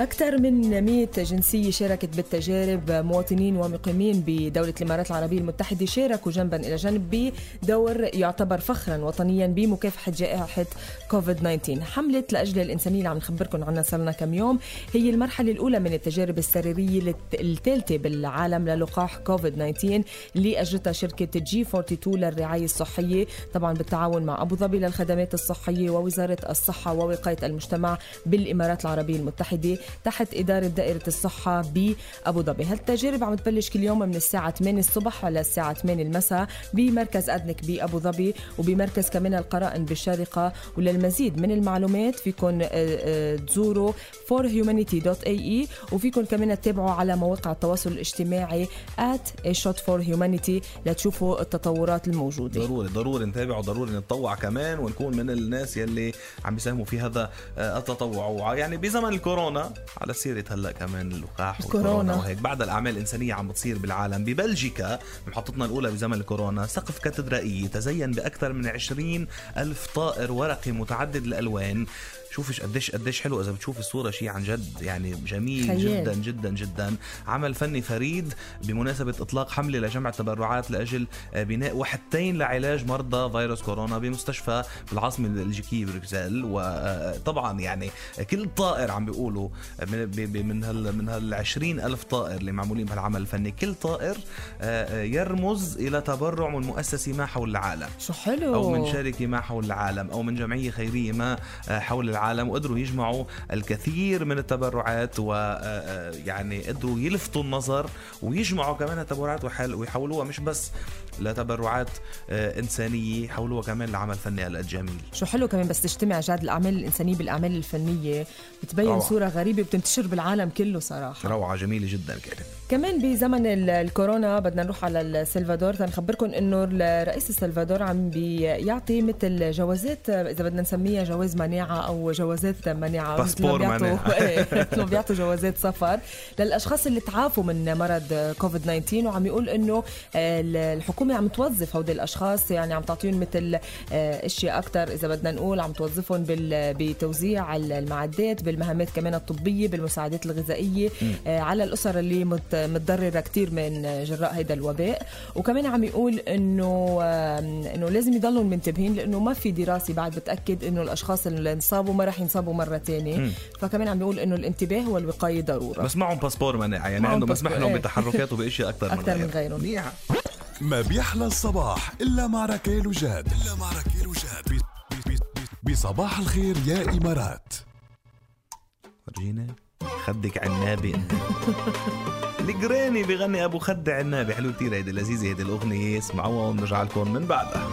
أكثر من 100 جنسية شاركت بالتجارب مواطنين ومقيمين بدولة الإمارات العربية المتحدة شاركوا جنبا إلى جنب بدور يعتبر فخرا وطنيا بمكافحة جائحة كوفيد 19 حملة لأجل الإنسانية اللي عم نخبركم عنها صار كم يوم هي المرحلة الأولى من التجارب السريرية الثالثة بالعالم للقاح كوفيد 19 اللي أجرتها شركة جي 42 للرعاية الصحية طبعا بالتعاون مع أبو ظبي للخدمات الصحية ووزارة الصحة ووقاية المجتمع بالإمارات العربية المتحدة. تحت إدارة دائرة الصحة بأبو ظبي. هالتجارب عم تبلش كل يوم من الساعة 8 الصبح على الساعة 8 المساء بمركز أدنك بأبو ظبي وبمركز كمان القرائن بالشارقة وللمزيد من المعلومات فيكم آه، آه، تزوروا forhumanity.ae وفيكم كمان تتابعوا على مواقع التواصل الاجتماعي at a shot for humanity لتشوفوا التطورات الموجودة. ضروري ضروري نتابع وضروري نتطوع كمان ونكون من الناس يلي عم بيساهموا في هذا آه، التطوع. وع- يعني بزمن الكورونا على سيرة هلأ كمان اللقاح الكورونا. والكورونا وهيك بعد الأعمال الإنسانية عم بتصير بالعالم ببلجيكا محطتنا الأولى بزمن الكورونا سقف كاتدرائي تزين بأكثر من 20 ألف طائر ورقي متعدد الألوان شوفش قديش قديش حلو إذا بتشوف الصورة شيء عن جد يعني جميل خيال. جدا جدا جدا. عمل فني فريد بمناسبة إطلاق حملة لجمع تبرعات لأجل آه، بناء وحدتين لعلاج مرضى فيروس كورونا بمستشفى بالعاصمة البلجيكيه بروكسل. وطبعا يعني كل طائر عم بيقولوا من ب- من هال من هال 20 ألف طائر اللي معمولين بهالعمل الفني كل طائر آه، آه، يرمز إلى تبرع من مؤسسة ما حول العالم. شو حلو. أو من شركة ما حول العالم أو من جمعية خيرية ما آه، حول العالم. وقدروا يجمعوا الكثير من التبرعات ويعني قدروا يلفتوا النظر ويجمعوا كمان التبرعات ويحولوها مش بس لتبرعات آه، إنسانية يحولوها كمان لعمل فني هالقد جميل شو حلو كمان بس تجتمع جاد الأعمال الإنسانية بالأعمال الفنية بتبين روعة. صورة غريبة وبتنتشر بالعالم كله صراحة. روعة جميلة جدا كانت كمان بزمن ال- الكورونا بدنا نروح على السلفادور. تنخبركم إنه رئيس السلفادور عم بيعطي مثل جوازات إذا بدنا نسميها جواز مناعه أو جوازات مناعه باسبور مثل ما بيعطوا جوازات سفر للأشخاص اللي تعافوا من مرض كوفيد 19 وعم يقول إنه آه، الحكومة عم توظف هودي الأشخاص يعني عم تعطيهم مثل آه، اشياء أكثر إذا بدنا نقول عم توظفهم بال- بتوزيع المعدات بالمهامات كمان الطبية بالمساعدات الغذائية آه، على الأسر اللي مت- متضررة كثير من جراء هيدا الوباء. وكمان عم يقول إنه إنه لازم يضلوا منتبهين لإنه ما في دراسة بعد بتأكد إنه الأشخاص اللي انصابوا ما راح ينصابوا مرة ثانية فكمان عم بيقول إنه الانتباه والوقاية ضرورة. بس معهم باسبور مناعه يعني معهم عنده مسمح لهم إيه. بتحركات وباشياء أكثر أكتر من غيرهم. منيحه ما بيحلى الصباح إلا مع ركيل وجاد. إلا مع ركيل وجاد. بي- بي- بي- بصباح الخير يا إمارات. ورجينا خدك عنابي. انت القريني بغني أبو خد عنابي. حلو كتير هيدي لذيذه هيدي الأغنية. اسمعوها ونرجع لكم من بعدها.